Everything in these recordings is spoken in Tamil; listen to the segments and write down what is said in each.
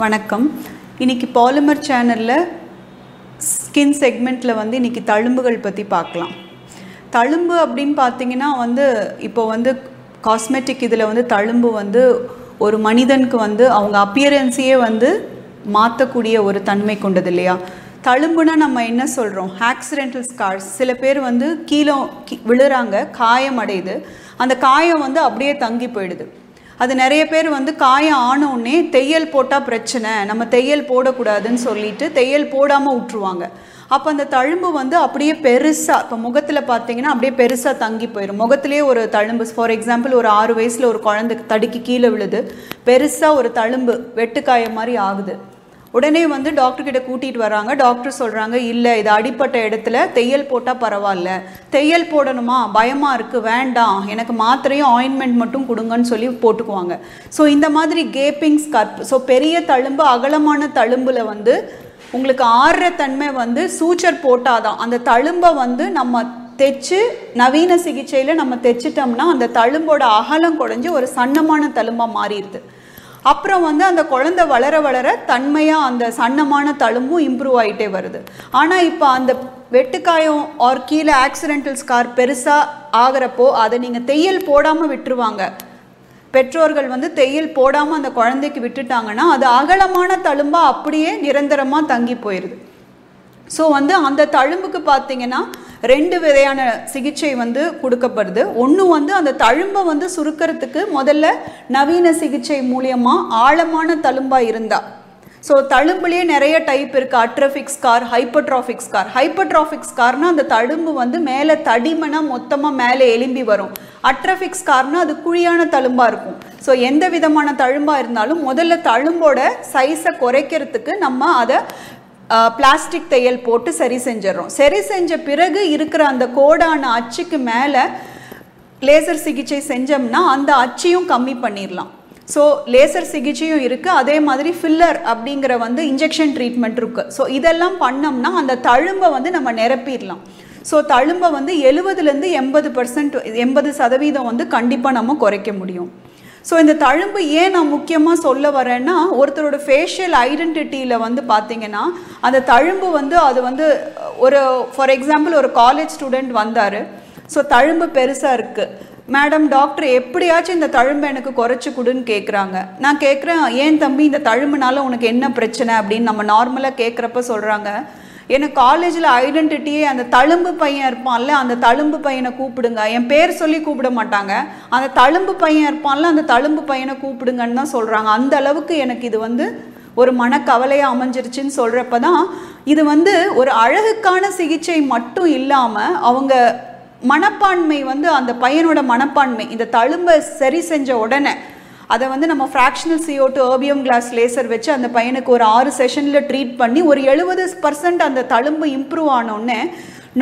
வணக்கம். இன்றைக்கி பாலிமர் சேனலில் ஸ்கின் செக்மெண்ட்டில் வந்து இன்றைக்கி தழும்புகள் பற்றி பார்க்கலாம். தழும்பு அப்படின்னு பார்த்தீங்கன்னா வந்து இப்போ வந்து காஸ்மெட்டிக் இதில் வந்து தழும்பு வந்து ஒரு மனிதனுக்கு வந்து அவங்க அப்பியரன்ஸையே வந்து மாற்றக்கூடிய ஒரு தன்மை கொண்டது இல்லையா? தழும்புனா நம்ம என்ன சொல்கிறோம் ஆக்சிடென்டல் ஸ்கார்ஸ் சில பேர் வந்து கீழே விழுறாங்க காயம் அடையுது. அந்த காயம் வந்து அப்படியே தங்கி போயிடுது. அது நிறைய பேர் வந்து காயம் ஆன தையல் போட்டால் பிரச்சனை நம்ம தையல் போடக்கூடாதுன்னு சொல்லிட்டு தையல் போடாமல் விட்டுருவாங்க அப்போ அந்த தழும்பு வந்து அப்படியே பெருசாக இப்போ முகத்தில் பார்த்தீங்கன்னா அப்படியே பெருசாக தங்கி போயிடும் முகத்திலே ஒரு தழும்பு ஃபார் எக்ஸாம்பிள் ஒரு ஆறு வயசில் ஒரு குழந்தை தடுக்கி கீழே விழுது பெருசாக ஒரு தழும்பு வெட்டுக்காய மாதிரி ஆகுது. உடனே வந்து டாக்டர் கிட்ட கூட்டிட்டு வராங்க. டாக்டர் சொல்கிறாங்க இல்லை இது அடிப்பட்ட இடத்துல தையல் போட்டால் பரவாயில்ல. தையல் போடணுமா? பயமாக இருக்குது வேண்டாம். எனக்கு மாத்திரையும் ஆயின்மெண்ட் மட்டும் கொடுங்கன்னு சொல்லி போட்டுக்குவாங்க. ஸோ இந்த மாதிரி கேப்பிங் ஸ்கர்ப் ஸோ பெரிய தழும்பு அகலமான தழும்பில் வந்து உங்களுக்கு ஆறுற தன்மை வந்து சூச்சர் போட்டாதான். அந்த தழும்பை வந்து நம்ம தைச்சு நவீன சிகிச்சையில் நம்ம தைச்சிட்டோம்னா அந்த தழும்போட அகலம் குறைஞ்சி ஒரு சன்னமான தழும்பாக மாறிடுது. அப்புறம் வந்து அந்த குழந்தை வளர வளர தன்மையாக அந்த சன்னமான தழும்பும் இம்ப்ரூவ் ஆகிட்டே வருது. ஆனால் இப்போ அந்த வெட்டுக்காயம் ஆர் கீழே ஆக்சிடென்டல் ஸ்கார் பெருசாக ஆகிறப்போ அதை நீங்கள் தையல் போடாமல் விட்டுருவாங்க. பெற்றோர்கள் வந்து தையல் போடாமல் அந்த குழந்தைக்கு விட்டுட்டாங்கன்னா அது அகலமான தழும்பாக அப்படியே நிரந்தரமாக தங்கி போயிடுது ஸோ வந்து அந்த தழும்புக்கு பார்த்தீங்கன்னா ரெண்டு விதையான சிகிச்சை வந்து கொடுக்கப்படுது. ஒன்று வந்து அந்த தழும்பை வந்து சுருக்கிறதுக்கு முதல்ல நவீன சிகிச்சை மூலியமாக ஆழமான தழும்பாக இருந்தால் ஸோ தழும்புலேயே நிறைய டைப் இருக்குது அட்ரஃபிக் ஸ்கார் ஹைப்பட்ராஃபிக் ஸ்கார் ஹைப்பட்ராஃபிக் கார்னால் அந்த தழும்பு வந்து மேலே தடிமனா மொத்தமாக மேலே எலும்பி வரும். அட்ரஃபிக் கார்னால் அது குழியான தழும்பாக இருக்கும். ஸோ எந்த விதமான தழும்பாக இருந்தாலும் முதல்ல தழும்போட சைஸை குறைக்கிறதுக்கு நம்ம அதை பிளாஸ்டிக் தையல் போட்டு சரி செஞ்சிடறோம். சரி செஞ்ச பிறகு இருக்கிற அந்த கோடான அச்சுக்கு மேலே லேசர் சிகிச்சை செஞ்சோம்னா அந்த அச்சையும் கம்மி பண்ணிடலாம். ஸோ லேசர் சிகிச்சையும் இருக்குது அதே மாதிரி ஃபில்லர் அப்படிங்கிற வந்து இன்ஜெக்ஷன் ட்ரீட்மெண்ட் இருக்குது ஸோ இதெல்லாம் பண்ணோம்னா அந்த தழும்பை வந்து நம்ம நிரப்பிடலாம். ஸோ தழும்பை வந்து எழுபதுலேருந்து எண்பது பர்சன்ட் எண்பது சதவீதம் வந்து கண்டிப்பாக நம்ம குறைக்க முடியும். ஸோ இந்த தழும்பு ஏன் நான் முக்கியமாக சொல்ல வரேன்னா ஒருத்தரோட ஃபேஷியல் ஐடென்டிட்டியில் வந்து பார்த்தீங்கன்னா அந்த தழும்பு வந்து அது வந்து ஒரு ஃபார் எக்ஸாம்பிள் ஒரு காலேஜ் ஸ்டூடெண்ட் வந்தார். ஸோ தழும்பு பெருசாக இருக்குது மேடம் டாக்டர் எப்படியாச்சும் இந்த தழும்பை எனக்கு குறைச்சி கொடுன்னு கேட்குறாங்க நான் கேட்குறேன் ஏன் தம்பி இந்த தழும்புனால உனக்கு என்ன பிரச்சனை? அப்படின்னு நம்ம நார்மலாக கேட்குறப்ப சொல்கிறாங்க எனக்கு காலேஜில் ஐடென்டிட்டியே அந்த தழும்பு பையன் இருப்பான்ல அந்த தழும்பு பையனை கூப்பிடுங்க. என் பேர் சொல்லி கூப்பிட மாட்டாங்க. அந்த தழும்பு பையன் இருப்பான்ல அந்த தழும்பு பையனை கூப்பிடுங்கன்னு தான் சொல்கிறாங்க அந்த அளவுக்கு எனக்கு இது வந்து ஒரு மனக்கவலையாக அமைஞ்சிருச்சுன்னு சொல்கிறப்ப தான் இது வந்து ஒரு அழகுக்கான சிகிச்சை மட்டும் இல்லாமல் அவங்க மனப்பான்மை வந்து அந்த பையனோட மனப்பான்மை இந்த தழும்பை சரி செஞ்ச உடனே அதை வந்து நம்ம fractional CO two erbium glass laser வச்சு அந்த பையனுக்கு ஒரு ஆறு செஷனில் ட்ரீட் பண்ணி ஒரு எழுபது பர்சன்ட் அந்த தழும்பு இம்ப்ரூவ் ஆனோடனே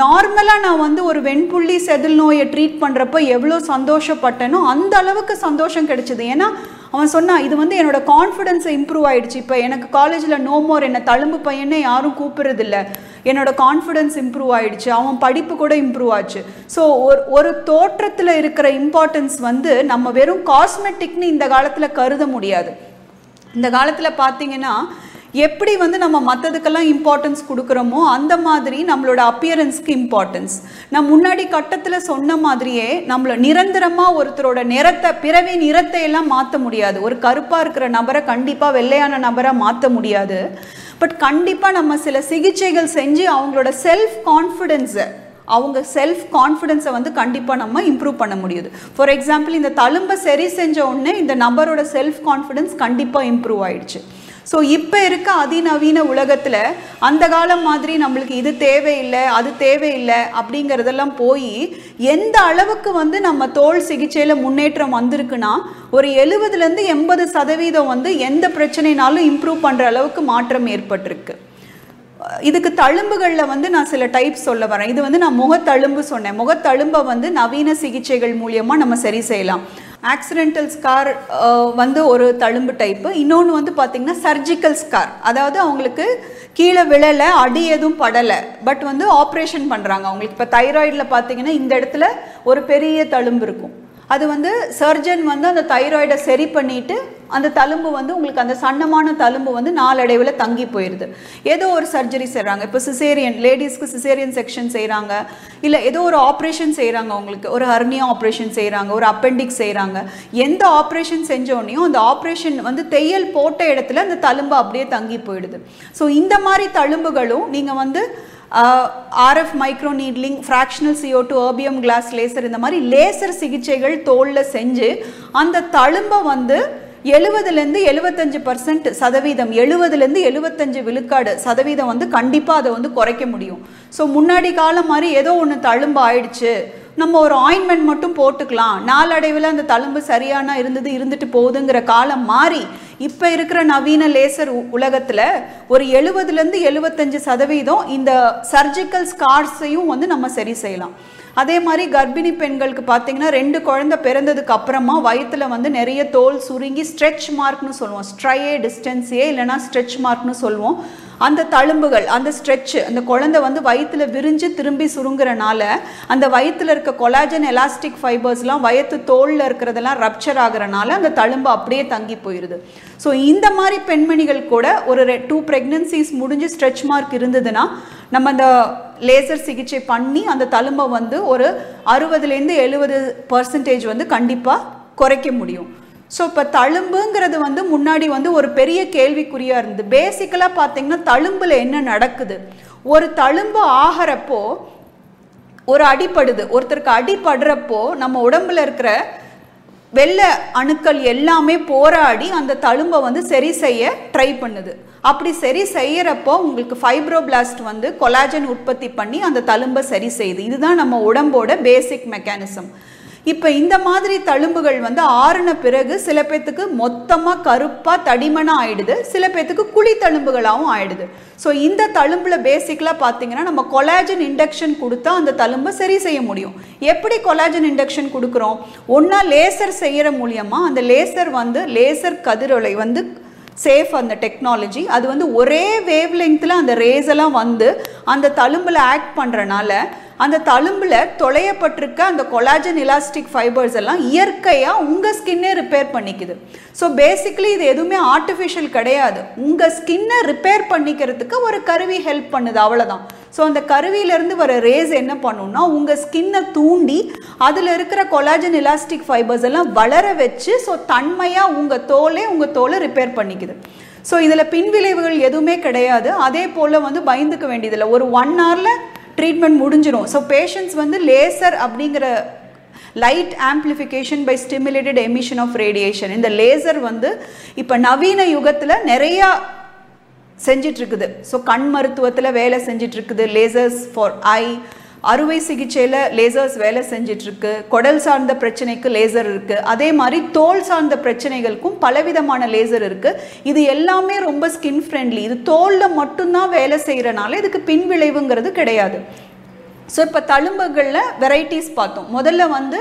நார்மலாக நான் வந்து ஒரு வெண்புள்ளி செதில் நோயை ட்ரீட் பண்ணுறப்ப எவ்வளோ சந்தோஷப்பட்டேனோ அந்த அளவுக்கு சந்தோஷம் கிடைச்சிது. ஏன்னா அவன் சொன்னான் இது வந்து என்னோட கான்ஃபிடென்ஸை இம்ப்ரூவ் ஆயிடுச்சு. இப்போ எனக்கு காலேஜில் நோ மோர் என்ன தழும்பு பையனே யாரும் கூப்பிடுறதில்ல. என்னோட கான்ஃபிடென்ஸ் இம்ப்ரூவ் ஆயிடுச்சு. அவன் படிப்பு கூட இம்ப்ரூவ் ஆச்சு. ஸோ ஒரு ஒரு தோற்றத்தில் இருக்கிற இம்பார்ட்டன்ஸ் வந்து நம்ம வெறும் காஸ்மெட்டிக்னு இந்த காலத்தில் கருத முடியாது. இந்த காலத்தில் பார்த்தீங்கன்னா எப்படி வந்து நம்ம மற்றதுக்கெல்லாம் இம்பார்ட்டன்ஸ் கொடுக்குறோமோ அந்த மாதிரி நம்மளோட அப்பியரன்ஸ்க்கு இம்பார்ட்டன்ஸ் நான் முன்னாடி கட்டத்தில் சொன்ன மாதிரியே நம்மள நிரந்தரமாக ஒருத்தரோட நிறத்தை பிறவி நிறத்தை எல்லாம் மாற்ற முடியாது. ஒரு கருப்பாக இருக்கிற நபரை கண்டிப்பாக வெள்ளையான நபரை மாற்ற முடியாது. பட் கண்டிப்பாக நம்ம சில சிகிச்சைகள் செஞ்சு அவங்களோட செல்ஃப் கான்ஃபிடென்ஸை அவங்க செல்ஃப் கான்ஃபிடென்ஸை வந்து கண்டிப்பாக நம்ம இம்ப்ரூவ் பண்ண முடியுது. ஃபார் எக்ஸாம்பிள் இந்த தழும்பை சரி செஞ்ச உடனே இந்த நபரோட செல்ஃப் கான்ஃபிடென்ஸ் கண்டிப்பாக இம்ப்ரூவ் ஆயிடுச்சு. ஸோ இப்போ இருக்க அதிநவீன உலகத்தில் அந்த காலம் மாதிரி நம்மளுக்கு இது தேவையில்லை அது தேவையில்லை அப்படிங்கிறதெல்லாம் போய் எந்த அளவுக்கு வந்து நம்ம தோல் சிகிச்சையில் முன்னேற்றம் வந்திருக்குன்னா ஒரு எழுபதுலேருந்து எண்பது சதவீதம் வந்து எந்த பிரச்சனைனாலும் இம்ப்ரூவ் பண்ணுற அளவுக்கு மாற்றம் ஏற்பட்டிருக்கு. இதுக்கு தழும்புகளில் வந்து நான் சில டைப் சொல்ல வரேன். இது வந்து நான் முகத்தழும்பு சொன்னேன். முகத்தழும்பை வந்து நவீன சிகிச்சைகள் மூலியமாக நம்ம சரி செய்யலாம். ஆக்சிடென்டல் ஸ்கார் வந்து ஒரு தழும்பு டைப்பு இன்னொன்று வந்து பார்த்திங்கன்னா சர்ஜிக்கல் ஸ்கார் அதாவது அவங்களுக்கு கீழே விழலை அடி எதுவும் படலை. பட் வந்து ஆப்ரேஷன் பண்ணுறாங்க அவங்களுக்கு இப்போ தைராய்டில் பார்த்தீங்கன்னா இந்த இடத்துல ஒரு பெரிய தழும்பு இருக்கும். அது வந்து சர்ஜன் வந்து அந்த தைராய்டை சரி பண்ணிவிட்டு அந்த தழும்பு வந்து உங்களுக்கு அந்த சன்னமான தழும்பு வந்து நாளடைவில் தங்கி போயிடுது ஏதோ ஒரு சர்ஜரி செய்கிறாங்க இப்போ சிசேரியன் லேடிஸ்க்கு சிசேரியன் செக்ஷன் செய்கிறாங்க இல்லை ஏதோ ஒரு ஆப்ரேஷன் செய்கிறாங்க உங்களுக்கு ஒரு ஹர்னியா ஆப்ரேஷன் செய்கிறாங்க ஒரு அப்பெண்டிக்ஸ் செய்கிறாங்க எந்த ஆப்ரேஷன் செஞ்சோடனையும் அந்த ஆப்ரேஷன் வந்து தையல் போட்ட இடத்துல அந்த தழும்பு அப்படியே தங்கி போயிடுது. ஸோ இந்த மாதிரி தழும்புகளும் நீங்கள் வந்து RF micro needling fractional CO two erbium glass laser இந்த மாதிரி லேசர் சிகிச்சைகள் தோலில் செஞ்சு அந்த தழும்பை வந்து எழுபதுலேருந்து எழுபத்தஞ்சு பர்சன்ட் சதவீதம் எழுபதுலேருந்து எழுபத்தஞ்சு விழுக்காடு சதவீதம் வந்து கண்டிப்பாக அதை வந்து குறைக்க முடியும். ஸோ முன்னாடி காலம் மாதிரி ஏதோ ஒன்று தழும்பு ஆயிடுச்சு. நம்ம ஒரு ஆயின்மெண்ட் மட்டும் போட்டுக்கலாம். நாளடைவில் அந்த தழும்பு சரியான இருந்தது இருந்துட்டு போகுதுங்கிற காலம் மாறி இப்போ இருக்கிற நவீன லேசர் உலகத்தில் ஒரு எழுபதுலேருந்து எழுபத்தஞ்சு சதவீதம் இந்த சர்ஜிக்கல் ஸ்கார்ஸையும் வந்து நம்ம சரி செய்யலாம். அதே மாதிரி கர்ப்பிணி பெண்களுக்கு பார்த்தீங்கன்னா ரெண்டு குழந்தை பிறந்ததுக்கு அப்புறமா வயிற்றுல வந்து நிறைய தோல் சுருங்கி ஸ்ட்ரெச் மார்க்னு சொல்லுவோம். ஸ்ட்ரையே டிஸ்டன்ஸே இல்லைனா ஸ்ட்ரெச் மார்க்னு சொல்லுவோம். அந்த தழும்புகள் அந்த ஸ்ட்ரெச்சு அந்த குழந்தை வந்து வயிற்றுல விரிஞ்சு திரும்பி சுருங்குறனால அந்த வயிற்றுல இருக்க கொலாஜன் எலாஸ்டிக் ஃபைபர்ஸ்லாம் வயத்து தோலில் இருக்கிறதெல்லாம் ரப்சர் ஆகிறனால அந்த தழும்பு அப்படியே தங்கி போயிடுது ஸோ இந்த மாதிரி பெண்மணிகள் கூட ஒரு டூ ப்ரெக்னன்சிஸ் முடிஞ்சு ஸ்ட்ரெச் மார்க் இருந்ததுன்னா நம்ம அந்த லேசர் சிகிச்சை பண்ணி அந்த தழும்பை வந்து ஒரு அறுபதுலேருந்து எழுபது பர்சன்டேஜ் வந்து கண்டிப்பாக குறைக்க முடியும். ஸோ இப்போ தழும்புங்கிறது வந்து முன்னாடி வந்து ஒரு பெரிய கேள்விக்குறியாக இருந்தது. பேசிக்கலாக பார்த்தீங்கன்னா தழும்பில் என்ன நடக்குது? ஒரு தழும்பு ஆகிறப்போ ஒரு அடிப்படுது ஒருத்தருக்கு அடிப்படுறப்போ நம்ம உடம்புல இருக்கிற வெள்ளை அணுக்கள் எல்லாமே போராடி அந்த தழும்பை வந்து சரி செய்ய ட்ரை பண்ணுது. அப்படி சரி செய்யறப்போ உங்களுக்கு ஃபைப்ரோபிளாஸ்ட் வந்து கொலாஜன் உற்பத்தி பண்ணி அந்த தழும்பை சரி செய்யுது. இதுதான் நம்ம உடம்போட பேசிக் மெக்கானிசம் இப்போ இந்த மாதிரி தழும்புகள் வந்து ஆறுன பிறகு சில பேர்த்துக்கு மொத்தமாக கருப்பாக தடிமனாக ஆயிடுது சில பேர்த்துக்கு குழி தழும்புகளாகவும் ஆயிடுது. ஸோ இந்த தழும்பில் பேசிக்கலாக பார்த்தீங்கன்னா நம்ம கொலாஜன் இண்டக்ஷன் கொடுத்தா அந்த தழும்பை சரி செய்ய முடியும். எப்படி கொலாஜன் இண்டக்ஷன் கொடுக்குறோம்? ஒன்றா லேசர் செய்கிற மூலியமாக அந்த லேசர் வந்து லேசர் கதிரொலை வந்து சேஃப் அந்த டெக்னாலஜி அது வந்து ஒரே வேவ் லெங்த்தில் அந்த ரேஸ் எல்லாம் வந்து அந்த தழும்பில் ஆக்ட் பண்ணுறனால அந்த தழும்பில் தொலையப்பட்டிருக்க அந்த கொலாஜன் இலாஸ்டிக் ஃபைபர்ஸ் எல்லாம் இயற்கையாக உங்கள் ஸ்கின்னே ரிப்பேர் பண்ணிக்குது. ஸோ பேசிக்கலி இது எதுவுமே ஆர்டிஃபிஷியல் கிடையாது. உங்கள் ஸ்கின்னை ரிப்பேர் பண்ணிக்கிறதுக்கு ஒரு கருவி ஹெல்ப் பண்ணுது அவ்வளோதான் ஸோ அந்த கருவியிலேருந்து வர ரேஸ் என்ன பண்ணுன்னா உங்கள் ஸ்கின்னை தூண்டி அதில் இருக்கிற கொலாஜன் இலாஸ்டிக் ஃபைபர்ஸ் எல்லாம் வளர வச்சு ஸோ தன்மையாக உங்கள் தோலே உங்கள் தோலை ரிப்பேர் பண்ணிக்குது. ஸோ இதில் பின்விளைவுகள் எதுவுமே கிடையாது. அதே போல் வந்து பயந்துக்க வேண்டியதில்லை. ஒரு ஒன் ஹவரில் ட்ரீட்மெண்ட் முடிஞ்சிடும் ஸோ பேஷண்ட்ஸ் வந்து லேசர் அப்படிங்கிற light amplification by stimulated emission of radiation இந்த லேசர் வந்து இப்போ நவீன யுகத்தில் நிறையா செஞ்சிட்ருக்குது ஸோ கண் மருத்துவத்தில் வேலை செஞ்சிட்ருக்குது லேசர்ஸ் ஃபார் ஐ அறுவை சிகிச்சையில் லேசர்ஸ் வேலை செஞ்சிட்ருக்கு குடல் சார்ந்த பிரச்சனைக்கு லேசர் இருக்குது அதே மாதிரி தோல் சார்ந்த பிரச்சனைகளுக்கும் பலவிதமான லேசர் இருக்குது இது எல்லாமே ரொம்ப ஸ்கின் ஃப்ரெண்ட்லி இது தோலில் மட்டும்தான் வேலை செய்கிறனால இதுக்கு பின்விளைவுங்கிறது கிடையாது. ஸோ இப்போ தழும்புகளில் வெரைட்டிஸ் பார்த்தோம். முதல்ல வந்து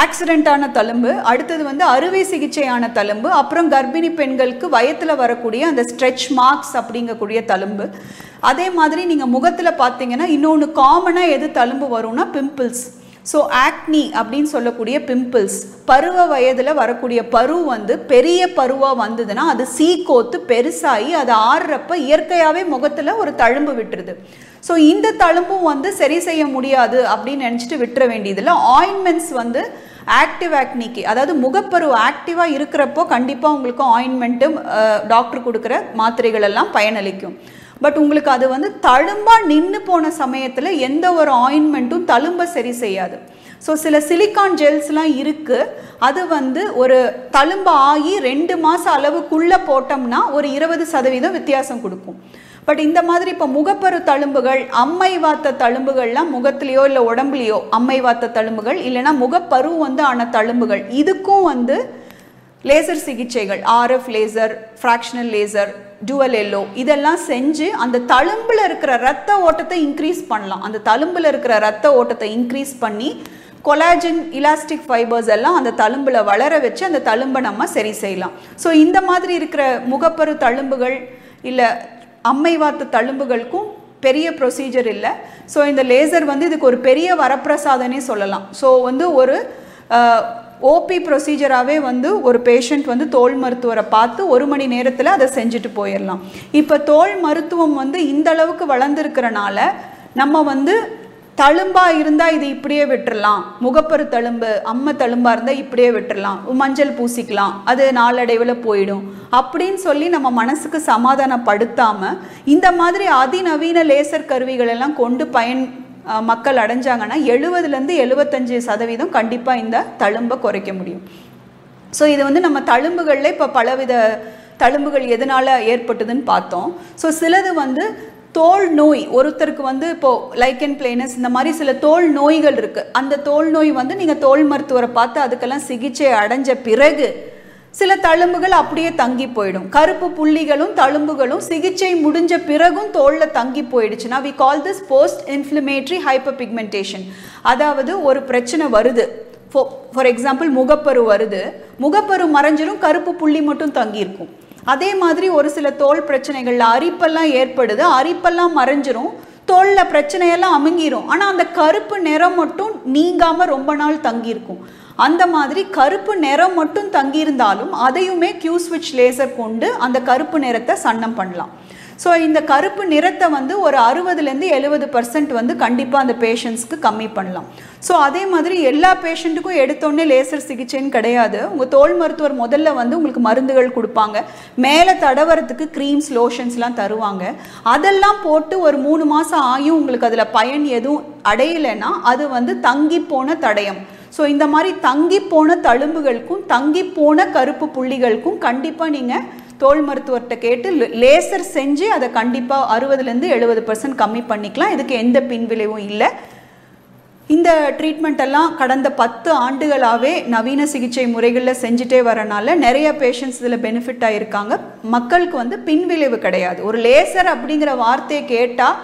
ஆக்சிடெண்ட்டான தழும்பு அடுத்தது வந்து அறுவை சிகிச்சையான தழும்பு அப்புறம் கர்ப்பிணி பெண்களுக்கு வயத்தில் வரக்கூடிய அந்த ஸ்ட்ரெச் மார்க்ஸ் அப்படிங்கக்கூடிய தழும்பு. அதே மாதிரி நீங்கள் முகத்தில் பார்த்தீங்கன்னா இன்னொன்று காமனாக எது தழும்பு வரும்னா பிம்பிள்ஸ் ஸோ ஆக்னி அப்படின்னு சொல்லக்கூடிய பிம்பிள்ஸ் பருவ வயதில் வரக்கூடிய பரு வந்து பெரிய பருவாக வந்ததுன்னா அது சீக்கோத்து பெருசாகி அது ஆறுறப்ப இயற்கையாகவே முகத்தில் ஒரு தழும்பு விட்டுருது. ஸோ இந்த தழும்பும் வந்து சரி செய்ய முடியாது அப்படின்னு நினச்சிட்டு விட்டுற வேண்டியதில்லை. ஆயின்மெண்ட்ஸ் வந்து ஆக்டிவ் ஆக்னிக்கு அதாவது முகப்பரு ஆக்டிவாக இருக்கிறப்போ கண்டிப்பாக உங்களுக்கு ஆயின்மெண்ட்டும் டாக்டர் கொடுக்குற மாத்திரைகள் எல்லாம் பயனளிக்கும். பட் உங்களுக்கு அது வந்து தழும்பாக நின்று போன சமயத்தில் எந்த ஒரு ஆயின்மெண்ட்டும் தழும்ப சரி செய்யாது. ஸோ சில சிலிக்கான் ஜெல்ஸ்லாம் இருக்குது அது வந்து ஒரு தழும்பு ஆகி ரெண்டு மாதம் அளவுக்குள்ளே போட்டோம்னா ஒரு இருபது சதவீதம் வித்தியாசம் கொடுக்கும். பட் இந்த மாதிரி இப்போ முகப்பரு தழும்புகள் அம்மை வாத்த தழும்புகள்லாம் முகத்திலேயோ இல்லை உடம்புலையோ அம்மை வாத்த தழும்புகள் இல்லைன்னா முகப்பரு வந்து ஆன தழும்புகள். இதுக்கும் வந்து லேசர் சிகிச்சைகள் RF laser fractional laser dual yellow இதெல்லாம் செஞ்சு அந்த தழும்பில் இருக்கிற ரத்த ஓட்டத்தை இன்க்ரீஸ் பண்ணலாம். அந்த தழும்பில் இருக்கிற ரத்த ஓட்டத்தை இன்க்ரீஸ் பண்ணி கொலாஜன் இலாஸ்டிக் ஃபைபர்ஸ் எல்லாம் அந்த தழும்பில் வளர வச்சு அந்த தழும்பை நம்ம சரி செய்யலாம். ஸோ இந்த மாதிரி இருக்கிற முகப்பரு தழும்புகள் இல்லை அம்மை வாத்து தழும்புகளுக்கும் பெரிய ப்ரொசீஜர் இல்லை. ஸோ இந்த லேசர் வந்து இதுக்கு ஒரு பெரிய வரப்பிரசாதனே சொல்லலாம். ஸோ வந்து ஒரு ஓபி ப்ரொசீஜராகவே வந்து ஒரு பேஷண்ட் வந்து தோல் மருத்துவரை பார்த்து ஒரு மணி நேரத்தில் அதை செஞ்சுட்டு போயிடலாம் இப்போ தோல் மருத்துவம் வந்து இந்த அளவுக்கு வளர்ந்துருக்கிறனால நம்ம வந்து தழும்பா இருந்தால் இது இப்படியே விட்டுறலாம். முகப்பரு தழும்பு அம்மை தழும்பா இருந்தால் இப்படியே விட்டுறலாம். மஞ்சள் பூசிக்கலாம். அது நாளடைவில் போயிடும். அப்படின்னு சொல்லி நம்ம மனசுக்கு சமாதானப்படுத்தாமல் இந்த மாதிரி அதிநவீன லேசர் கருவிகள் எல்லாம் கொண்டு பயன் மக்கள் அடைஞ்சாங்கன்னா எழுபதுலேருந்து எழுபத்தஞ்சு சதவீதம் கண்டிப்பாக இந்த தழும்பை குறைக்க முடியும். ஸோ இது வந்து நம்ம தழும்புகளில் இப்போ பலவித தழும்புகள் எதனால் ஏற்பட்டதுன்னு பார்த்தோம். ஸோ சிலது வந்து தோல் நோய் ஒருத்தருக்கு வந்து இப்போது லைக்கன் பிளேனஸ் இந்த மாதிரி சில தோல் நோய்கள் இருக்குது அந்த தோல் நோய் வந்து நீங்கள் தோல் மருத்துவரை பார்த்து அதுக்கெல்லாம் சிகிச்சை அடைஞ்ச பிறகு சில தழும்புகள் அப்படியே தங்கி போயிடும். கருப்பு புள்ளிகளும் தழும்புகளும் சிகிச்சை முடிஞ்ச பிறகும் தோலில் தங்கி போயிடுச்சுன்னா we call this post inflammatory hyperpigmentation அதாவது ஒரு பிரச்சனை வருது. ஃபார் எக்ஸாம்பிள் முகப்பரு வருது. முகப்பரு மறைஞ்சிரும் கருப்பு புள்ளி மட்டும் தங்கியிருக்கும். அதே மாதிரி ஒரு சில தோல் பிரச்சனைகளில் அரிப்பெல்லாம் ஏற்படுது. அரிப்பெல்லாம் மறைஞ்சிரும். தோலில் பிரச்சனையெல்லாம் அமுங்கிரும். ஆனால் அந்த கருப்பு நிறம் மட்டும் நீங்காமல் ரொம்ப நாள் தங்கியிருக்கும். அந்த மாதிரி கருப்பு நிறம் மட்டும் தங்கியிருந்தாலும் அதையுமே கியூ ஸ்விட்ச் லேசர் கொண்டு அந்த கருப்பு நிறத்தை சன்னம் பண்ணலாம். ஸோ இந்த கருப்பு நிறத்தை வந்து ஒரு அறுபதுலேருந்து எழுபது பர்சன்ட் வந்து கண்டிப்பாக அந்த பேஷண்ட்ஸ்க்கு கம்மி பண்ணலாம். ஸோ அதே மாதிரி எல்லா பேஷண்ட்டுக்கும் எடுத்தோடனே லேசர் சிகிச்சைன்னு கிடையாது. உங்கள் தோல் மருத்துவர் முதல்ல வந்து உங்களுக்கு மருந்துகள் கொடுப்பாங்க. மேலே தடவரத்துக்கு க்ரீம்ஸ் லோஷன்ஸ்லாம் தருவாங்க. அதெல்லாம் போட்டு ஒரு மூணு மாதம் ஆகியும் உங்களுக்கு அதில் பயன் எதுவும் அடையலைன்னா அது வந்து தங்கி போன தடயம். ஸோ இந்த மாதிரி தங்கி போன தழும்புகளுக்கும் தங்கி போன கருப்பு புள்ளிகளுக்கும் கண்டிப்பாக நீங்கள் தோல் மருத்துவர்கிட்ட கேட்டு லேசர் செஞ்சு அதை கண்டிப்பாக அறுபதுலேருந்து எழுபது பர்சன்ட் கம்மி பண்ணிக்கலாம். இதுக்கு எந்த பின்விளைவும் இல்லை. இந்த ட்ரீட்மெண்ட் எல்லாம் கடந்த பத்து ஆண்டுகளாகவே நவீன சிகிச்சை முறைகளில் செஞ்சுட்டே வரனால நிறைய பேஷண்ட்ஸ் இதில் பெனிஃபிட் ஆகியிருக்காங்க மக்களுக்கு வந்து பின்விளைவு கிடையாது. ஒரு லேசர் அப்படிங்கிற வார்த்தையை கேட்டால்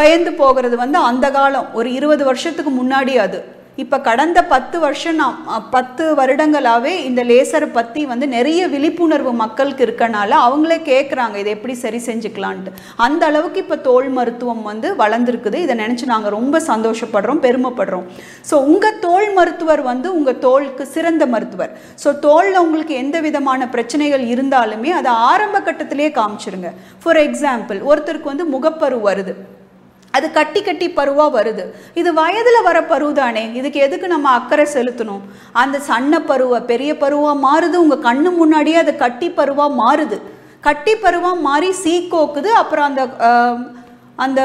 பயந்து போகிறது வந்து அந்த காலம். ஒரு இருபது வருஷத்துக்கு முன்னாடி அது. இப்போ கடந்த பத்து வருஷம் நான் பத்து வருடங்களாகவே இந்த லேசரை பற்றி வந்து நிறைய விழிப்புணர்வு மக்களுக்கு இருக்கனால அவங்களே கேட்குறாங்க இதை எப்படி சரி செஞ்சுக்கலான்ட்டு. அந்த அளவுக்கு இப்போ தோல் மருத்துவம் வந்து வளர்ந்துருக்குது. இதை நினச்சி நாங்கள் ரொம்ப சந்தோஷப்படுறோம் பெருமைப்படுறோம். ஸோ உங்கள் தோல் மருத்துவர் வந்து உங்கள் தோலுக்கு சிறந்த மருத்துவர். ஸோ தோலில் உங்களுக்கு எந்த விதமான பிரச்சனைகள் இருந்தாலுமே அதை ஆரம்ப கட்டத்திலே காமிச்சிருங்க. ஃபார் எக்ஸாம்பிள் ஒருத்தருக்கு வந்து முகப்பரு வருது. அது கட்டி கட்டி பருவாக வருது. இது வயதில் வர பருவு தானே. இதுக்கு எதுக்கு நம்ம அக்கறை செலுத்தணும்? அந்த சன்ன பருவ பெரிய பருவாக மாறுது. உங்கள் கண்ணு முன்னாடியே அது கட்டி பருவாக மாறுது. கட்டி பருவாக மாறி சீக்கோக்குது அப்புறம் அந்த அந்த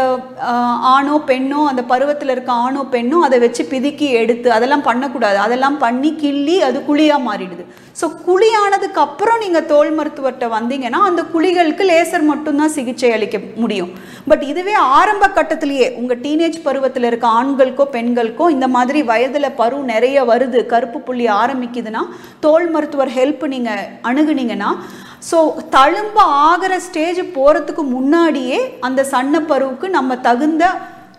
ஆணோ பெண்ணோ அந்த பருவத்தில் இருக்க ஆணோ பெண்ணோ அதை வச்சு பிதுக்கி எடுத்து அதெல்லாம் பண்ணக்கூடாது. அதெல்லாம் பண்ணி கிள்ளி அது குழியாக மாறிடுது. ஸோ குழியானதுக்கு அப்புறம் நீங்கள் தோல் மருத்துவர்கிட்ட வந்தீங்கன்னா அந்த குழிகளுக்கு லேசர் மட்டும்தான் சிகிச்சை அளிக்க முடியும். பட் இதுவே ஆரம்ப கட்டத்திலேயே உங்கள் டீனேஜ் பருவத்தில் இருக்க ஆண்களுக்கோ பெண்களுக்கோ இந்த மாதிரி வயதில் பரு நிறைய வருது கருப்பு புள்ளி ஆரம்பிக்குதுன்னா தோல் மருத்துவர் ஹெல்ப் நீங்கள் அணுகுனீங்கன்னா ஸோ தழும்பு ஆகிற ஸ்டேஜ் போகிறதுக்கு முன்னாடியே அந்த சன்ன பருவுக்கு நம்ம தகுந்த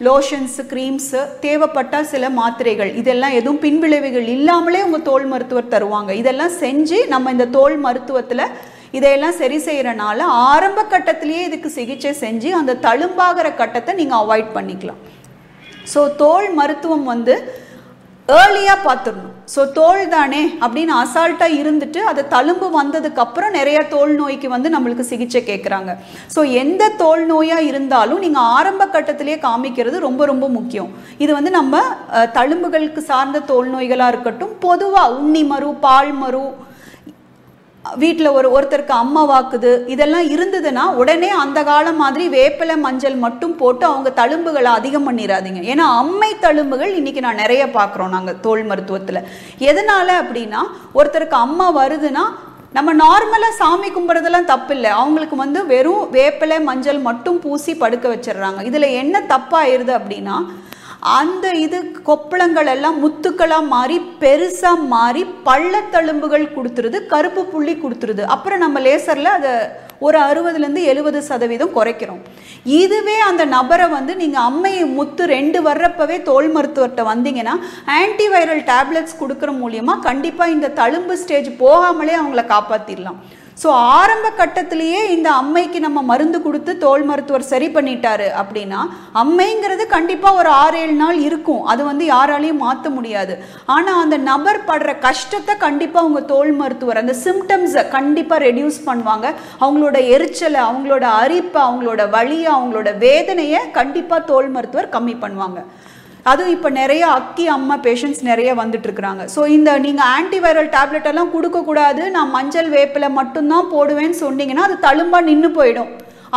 லோஷன்ஸு க்ரீம்ஸு தேவைப்பட்டால் சில மாத்திரைகள். இதெல்லாம் எதுவும் பின்விளைவுகள் இல்லாமலே உங்கள் தோல் மருத்துவர் தருவாங்க. இதெல்லாம் செஞ்சு நம்ம இந்த தோல் மருத்துவத்தில் இதையெல்லாம் சரி செய்கிறனால ஆரம்ப கட்டத்திலேயே இதுக்கு சிகிச்சை செஞ்சு அந்த தழும்பாகிற கட்டத்தை நீங்கள் அவாய்ட் பண்ணிக்கலாம். ஸோ தோல் மருத்துவம் வந்து ஏர்லியாக பார்த்துடணும். ஸோ தோல் தானே அப்படின்னு அசால்ட்டாக இருந்துட்டு அது தழும்பு வந்ததுக்கப்புறம் நிறைய தோல் நோய்க்கு வந்து நம்மளுக்கு சிகிச்சை கேட்குறாங்க ஸோ எந்த தோல் நோயாக இருந்தாலும் நீங்கள் ஆரம்ப கட்டத்திலேயே காமிக்கிறது ரொம்ப ரொம்ப முக்கியம். இது வந்து நம்ம தழும்புகளுக்கு சார்ந்த தோல் நோய்களாக இருக்கட்டும் பொதுவாக உண்ணி மரு பால் மரு வீட்டில் ஒரு ஒருத்தருக்கு அம்மா வாக்குது இதெல்லாம் இருந்ததுன்னா உடனே அந்த காலம் மாதிரி வேப்பிலை மஞ்சள் மட்டும் போட்டு அவங்க தழும்புகளை அதிகம் பண்ணிடாதீங்க ஏன்னா அம்மை தழும்புகள் இன்னைக்கு நான் நிறைய பார்க்குறோம் நாங்கள் தோல் மருத்துவத்தில். எதனால அப்படின்னா ஒருத்தருக்கு அம்மா வருதுன்னா நம்ம நார்மலாக சாமி கும்பிட்றதெல்லாம் தப்பு இல்லை அவங்களுக்கு வந்து வெறும் வேப்பிலை மஞ்சள் மட்டும் பூசி படுக்க வச்சிடுறாங்க. இதில் என்ன தப்பாயிருது அப்படின்னா அந்த இது கொப்பளங்கள் எல்லாம் முத்துக்களாக மாறி பெருசாக மாறி பள்ளத்தழும்புகள் கொடுத்துருது கருப்பு புள்ளி கொடுத்துருது. அப்புறம் நம்ம லேசரில் அதை ஒரு அறுபதுலேருந்து எழுபது சதவீதம் குறைக்கிறோம். இதுவே அந்த நபரை வந்து நீங்கள் அம்மை முத்து ரெண்டு வர்றப்பவே தோல் மருத்துவர்கிட்ட வந்தீங்கன்னா ஆன்டிவைரல் டேப்லெட்ஸ் கொடுக்குற மூலியமாக கண்டிப்பாக இந்த தழும்பு ஸ்டேஜ் போகாமலே அவங்கள காப்பாற்றிடலாம் ஸோ ஆரம்ப கட்டத்திலேயே இந்த அம்மைக்கு நம்ம மருந்து கொடுத்து தோல் மருத்துவர் சரி பண்ணிட்டாரு அப்படின்னா அம்மைங்கிறது கண்டிப்பாக ஒரு ஆறு ஏழு நாள் இருக்கும். அது வந்து யாராலையும் மாற்ற முடியாது. ஆனால் அந்த நபர் படுற கஷ்டத்தை கண்டிப்பாக அவங்க தோல் மருத்துவர் அந்த சிம்டம்ஸை கண்டிப்பாக ரெடியூஸ் பண்ணுவாங்க. அவங்களோட எரிச்சலை அவங்களோட அரிப்பை அவங்களோட வழியை அவங்களோட வேதனையை கண்டிப்பாக தோல் மருத்துவர் கம்மி பண்ணுவாங்க. அதுவும் இப்போ நிறைய அக்கி அம்மா பேஷண்ட்ஸ் நிறைய வந்துட்டு இருக்கிறாங்க ஸோ இந்த நீங்கள் ஆன்டிவைரல் டேப்லெட் எல்லாம் கொடுக்கக்கூடாது. நான் மஞ்சள் வேப்பில் மட்டும்தான் போடுவேன்னு சொன்னீங்கன்னா அது தழும்பாக நின்று போயிடும்.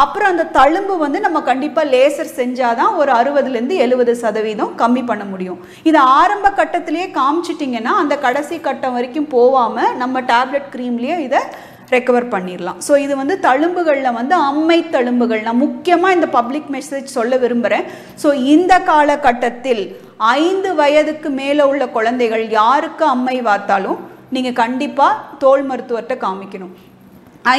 அப்புறம் அந்த தழும்பு வந்து நம்ம கண்டிப்பாக லேசர் செஞ்சாதான் ஒரு அறுபதுலேருந்து எழுபது சதவீதம் கம்மி பண்ண முடியும். இதை ஆரம்ப கட்டத்திலேயே காமிச்சிட்டிங்கன்னா அந்த கடைசி கட்டம் வரைக்கும் போகாமல் நம்ம டேப்லெட் க்ரீம்லேயே இதை ரெக்கவர் பண்ணிடலாம் ஸோ இது வந்து தழும்புகளில் வந்து அம்மை தழும்புகள். நான் முக்கியமாக இந்த பப்ளிக் மெசேஜ் சொல்ல விரும்புகிறேன் ஸோ இந்த காலகட்டத்தில் ஐந்து வயதுக்கு மேலே உள்ள குழந்தைகள் யாருக்கு அம்மை வார்த்தாலும் நீங்கள் கண்டிப்பாக தோல் மருத்துவர்கிட்ட காமிக்கணும்.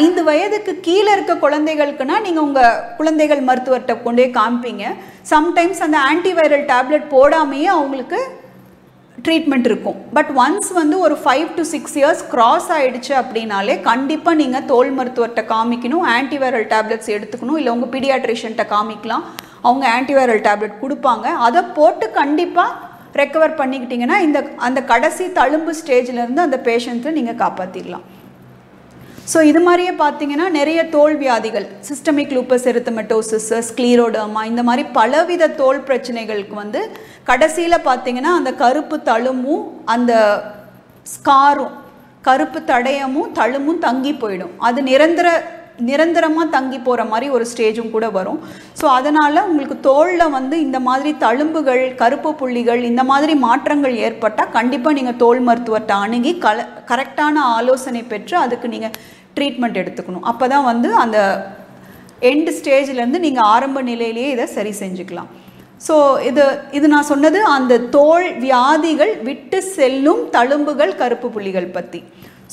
ஐந்து வயதுக்கு கீழே இருக்க குழந்தைகளுக்குன்னா நீங்கள் உங்கள் குழந்தைகள் மருத்துவர்கிட்ட கொண்டு போய் காமிப்பீங்க. சம்டைம்ஸ் அந்த ஆன்டிவைரல் டேப்லெட் போடாமையே அவங்களுக்கு ட்ரீட்மெண்ட் இருக்கும். பட் ஒன்ஸ் வந்து ஒரு five to six years cross ஆகிடுச்சு அப்படின்னாலே கண்டிப்பாக நீங்கள் தோல் மருத்துவர்கிட்ட காமிக்கணும் ஆன்டிவைரல் டேப்லெட்ஸ் எடுத்துக்கணும் இல்லை உங்கள் பீடியாட்ரிஷன்கிட்ட காமிக்கலாம். அவங்க ஆன்டிவைரல் டேப்லெட் கொடுப்பாங்க. அதை போட்டு கண்டிப்பாக ரெக்கவர் பண்ணிக்கிட்டிங்கன்னா இந்த அந்த கடைசி தழும்பு ஸ்டேஜ்லேருந்து அந்த பேஷண்ட்டை நீங்கள் காப்பாற்றிடலாம் ஸோ இது மாதிரியே பார்த்தீங்கன்னா நிறைய தோல் வியாதிகள் சிஸ்டமிக் லூப்பஸ் எரித்தமெட்டோசிஸ் ஸ்க்ளீரோடர்மா இந்த மாதிரி பலவித தோல் பிரச்சனைகளுக்கு வந்து கடைசியில் பார்த்தீங்கன்னா அந்த கருப்பு தழுமும் அந்த ஸ்காரும் கருப்பு தடயமும் தழுமும் தங்கி போயிடும். அது நிரந்தர நிரந்தரமாக தங்கி போகிற மாதிரி ஒரு ஸ்டேஜும் கூட வரும். ஸோ அதனால் உங்களுக்கு தோலில் வந்து இந்த மாதிரி தழும்புகள் கருப்பு புள்ளிகள் இந்த மாதிரி மாற்றங்கள் ஏற்பட்டால் கண்டிப்பாக நீங்கள் தோல் மருத்துவர்கிட்ட அணுகி கல கரெக்டான ஆலோசனை பெற்று அதுக்கு நீங்கள் ட்ரீட்மெண்ட் எடுத்துக்கணும். அப்போ தான் வந்து அந்த எண்டு ஸ்டேஜ்லேருந்து நீங்கள் ஆரம்ப நிலையிலேயே இதை சரி செஞ்சுக்கலாம். ஸோ இது இது நான் சொன்னது அந்த தோல் வியாதிகள் விட்டு செல்லும் தழும்புகள் கருப்பு புள்ளிகள் பற்றி